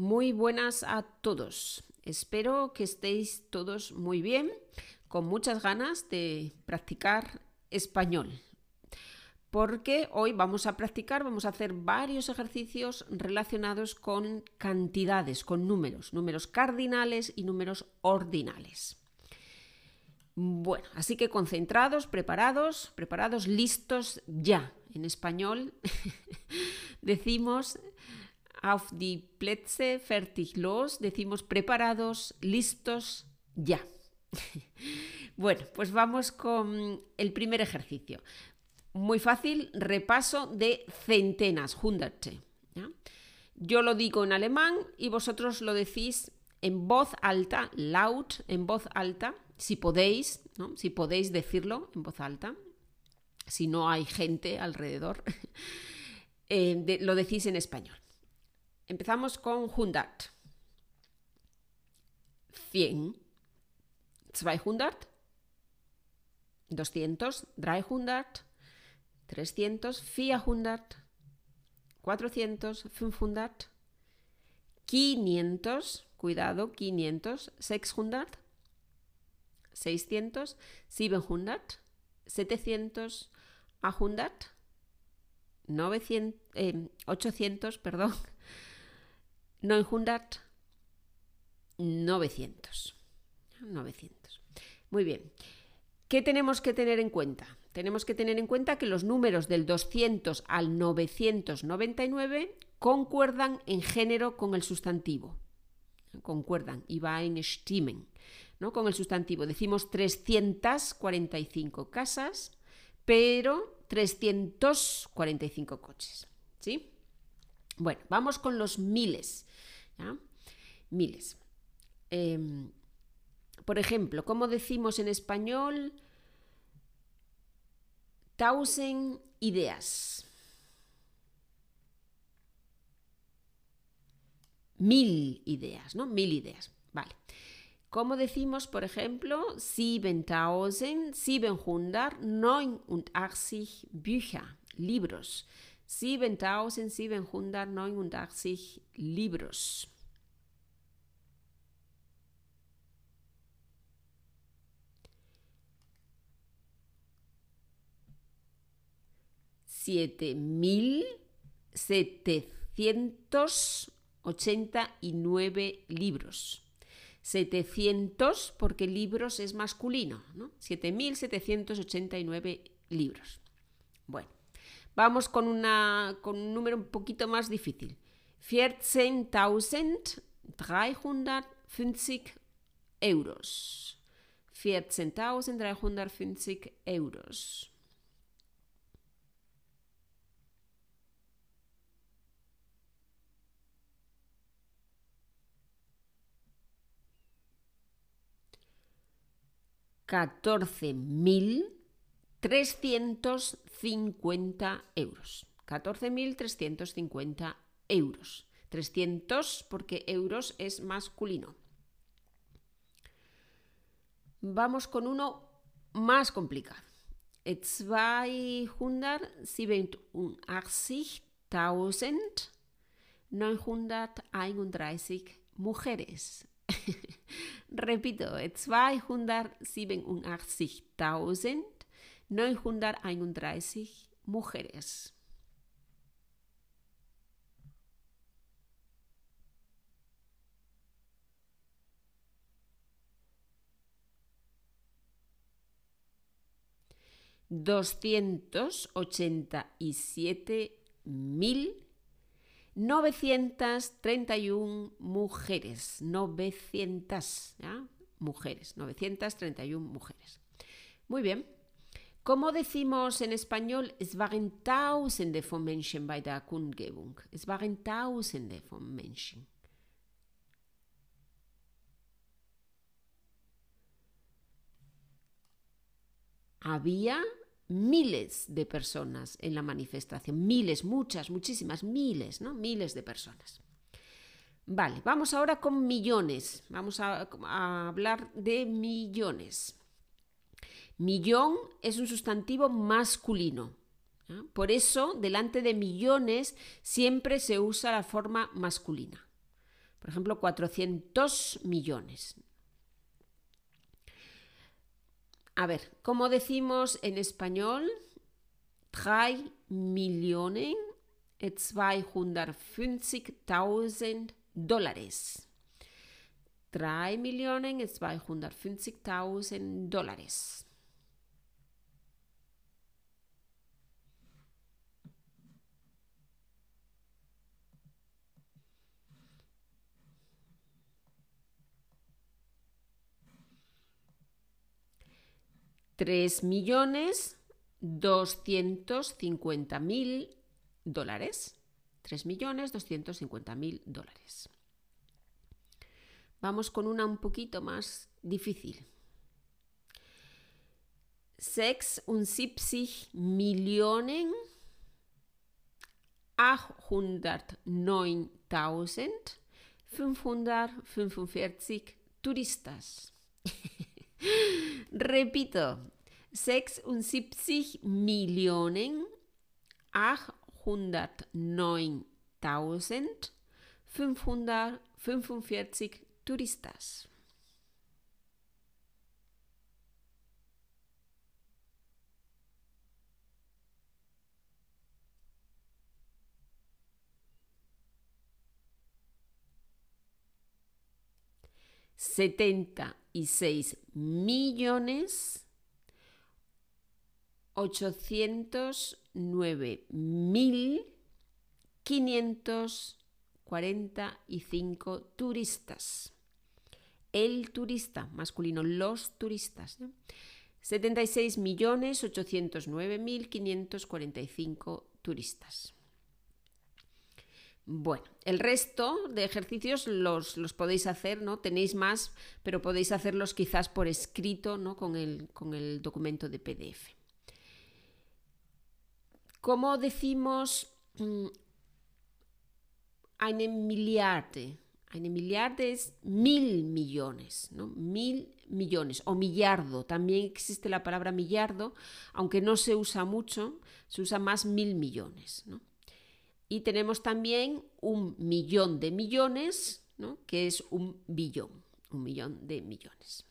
Muy buenas a todos. Espero que estéis todos muy bien, con muchas ganas de practicar español. Porque hoy vamos a practicar, vamos a hacer varios ejercicios relacionados con cantidades, con números, números cardinales y números ordinales. Bueno, así que concentrados, preparados, preparados, listos ya. En español decimos auf die Plätze, fertig los, decimos preparados, listos, ya. bueno, pues vamos con el primer ejercicio. Muy fácil, repaso de centenas, hunderte. Yo lo digo en alemán y vosotros lo decís en voz alta, laut, en voz alta, si podéis, ¿no? si podéis decirlo en voz alta, si no hay gente alrededor, eh, lo decís en español. Empezamos con 100. 100. 200. 200. 300. 300. 400. 400. 500. 500. Cuidado, 500. 600. 600. 700. 700. 800. 900, eh, 800, perdón, 900. 900. 900. Muy bien. ¿Qué tenemos que tener en cuenta? Tenemos que tener en cuenta que los números del 200 al 999 concuerdan en género con el sustantivo. Concuerdan, y va en stimmen, ¿no? Con el sustantivo. Decimos 345 casas, pero 345 coches. ¿Sí? Bueno, vamos con los miles. Miles. Em, por ejemplo, ¿cómo decimos en español? Tausend ideas. Mil ideas, ¿no? Mil ideas. Vale. ¿Cómo decimos, por ejemplo, 7789 Bücher, libros? 7789 libros. siete mil setecientos ochenta y nueve libros. 700 porque libros es masculino, ¿no? 7.789 libros. Bueno, vamos con, una, con un número un poquito más difícil. 14.350 euros. 14.350 euros. 14.350 euros. 14.350 euros. 300 porque euros es masculino. Vamos con uno más complicado. 287.931 mujeres. Repito, 287.931 mujeres. Doscientos ochenta y siete mil 931 mujeres, 900 mujeres, 931 mujeres. Muy bien. ¿Cómo decimos en español? Es waren tausende von Menschen bei der Kundgebung. Es waren tausende von Menschen. Había miles de personas en la manifestación, miles, muchas, muchísimas, miles, ¿no? Miles de personas. Vale, vamos ahora con millones, vamos a, hablar de millones. Millón es un sustantivo masculino. Por eso, delante de millones siempre se usa la forma masculina. Por ejemplo, 400 millones. A ver, ¿cómo decimos en español? 3 Millionen 250.000 dólares. 3 Millionen 250.000 dólares. Tres millones doscientos cincuenta mil dólares. Tres millones doscientos cincuenta mil dólares. Vamos con una un poquito más difícil. 76 Millionen 809.545 turistas. Repito, 76 Millionen 809.545 turistas. Setenta y seis millones ochocientos nueve mil quinientos cuarenta y cinco turistas el turista, masculino, los turistas. 76.809.545 turistas. Bueno, el resto de ejercicios los, los, podéis hacer, ¿no? Tenéis más, pero podéis hacerlos quizás por escrito, ¿no? Con el, con el documento de PDF. ¿Cómo decimos mm, eine Milliarde? Eine Milliarde es mil millones, ¿no? Mil millones. O millardo. También existe la palabra millardo, aunque no se usa mucho, se usa más mil millones, ¿no? Y tenemos también un millón de millones, ¿no? que es un billón, un millón de millones.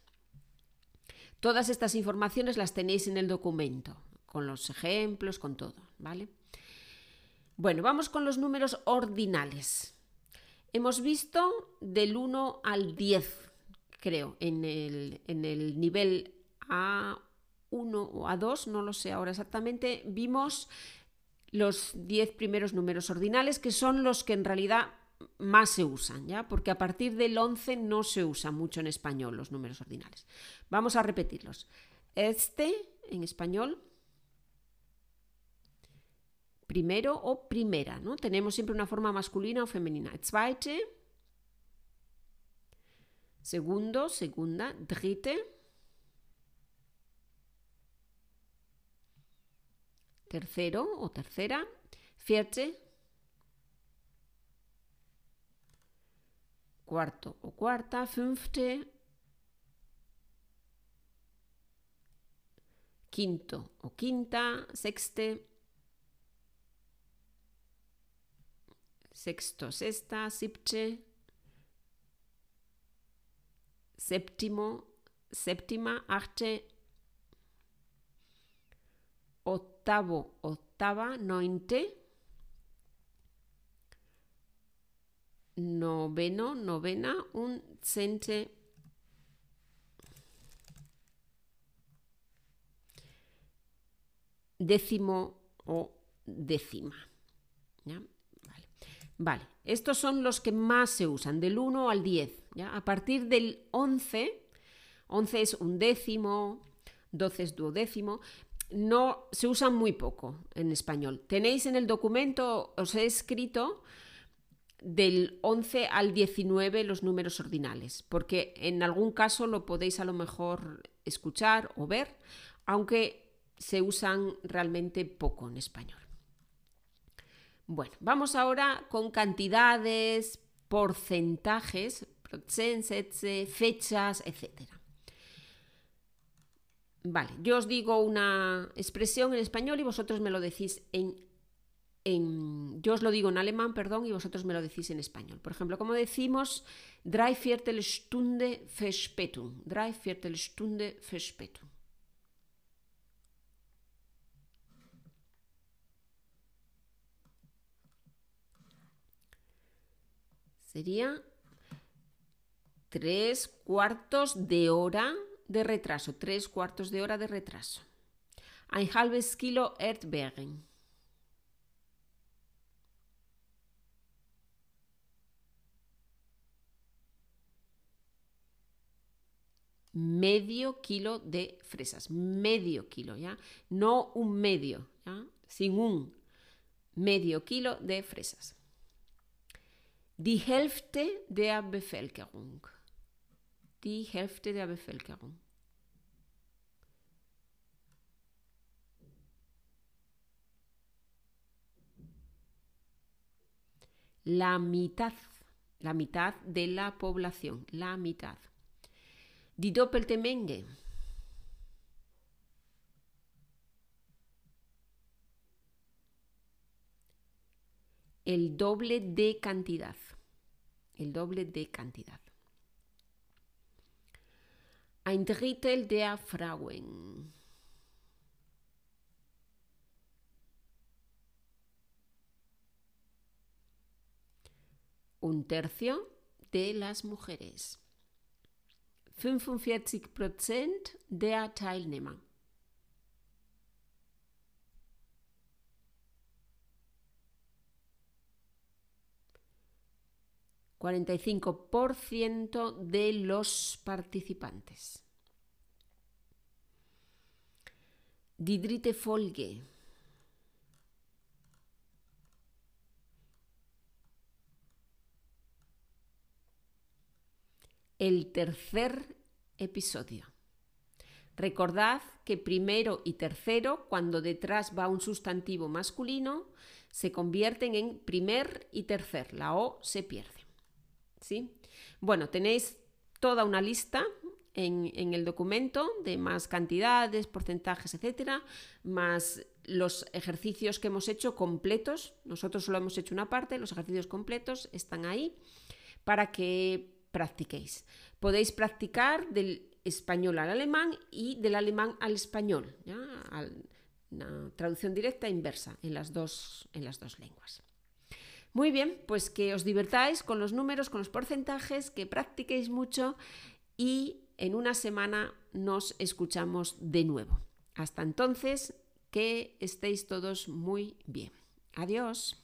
Todas estas informaciones las tenéis en el documento, con los ejemplos, con todo, ¿vale? Bueno, vamos con los números ordinales. Hemos visto del 1 al 10, creo, en el, en el nivel A1 o A2, no lo sé ahora exactamente, vimos los 10 primeros números ordinales, que son los que en realidad más se usan, ¿ya? Porque a partir del 11 no se usa mucho en español los números ordinales. Vamos a repetirlos. Este, en español, primero o primera, ¿no? Tenemos siempre una forma masculina o femenina. Zweite, segundo, segunda, dritte, tercero o tercera, vierte, cuarto o cuarta, fünfte, quinto o quinta, sexte, sexto, sexta, sipte, séptimo, séptima, octavo, octava, nointe, noveno, novena, un cente, décimo o décima. Vale, estos son los que más se usan, del 1 al 10. ¿ya? A partir del 11, 11 es un décimo, 12 es duodécimo, no se usan muy poco en español. Tenéis en el documento, os he escrito del 11 al 19 los números ordinales, porque en algún caso lo podéis a lo mejor escuchar o ver, aunque se usan realmente poco en español. Bueno, vamos ahora con cantidades, porcentajes, fechas, etc. Vale, yo os digo una expresión en español y vosotros me lo decís en, en, yo os lo digo en alemán, perdón, y vosotros me lo decís en español. Por ejemplo, como decimos drei Viertelstunde Verspätung, drei Viertelstunde Verspätung. Sería tres cuartos de hora de retraso, tres cuartos de hora de retraso. Ein halbes Kilo Erdbeeren. Medio kilo de fresas, medio kilo, ¿ya? No un medio, ¿ya? Sin un medio kilo de fresas. Die Hälfte der Bevölkerung. Die Hälfte der Bevölkerung. La mitad, la mitad de la población, la mitad. Die doppelte Menge. El doble de cantidad. El doble de cantidad. Ein Drittel der Frauen. Un tercio de las mujeres. 45% der Teilnehmer. ¿45% de los participantes? Die dritte Folge. el tercer episodio. Recordad que primero y tercero, cuando detrás va un sustantivo masculino, se convierten en primer y tercer. La O se pierde. Bueno, tenéis toda una lista en, el documento de más cantidades, porcentajes, etcétera, más los ejercicios que hemos hecho completos. Nosotros solo hemos hecho una parte, los ejercicios completos están ahí para que practiquéis. Podéis practicar del español al alemán y del alemán al español, una traducción directa e inversa en las, dos, en las dos lenguas. Muy bien, pues que os divertáis con los números, con los porcentajes, que practiquéis mucho y en una semana nos escuchamos de nuevo. Hasta entonces, que estéis todos muy bien. Adiós.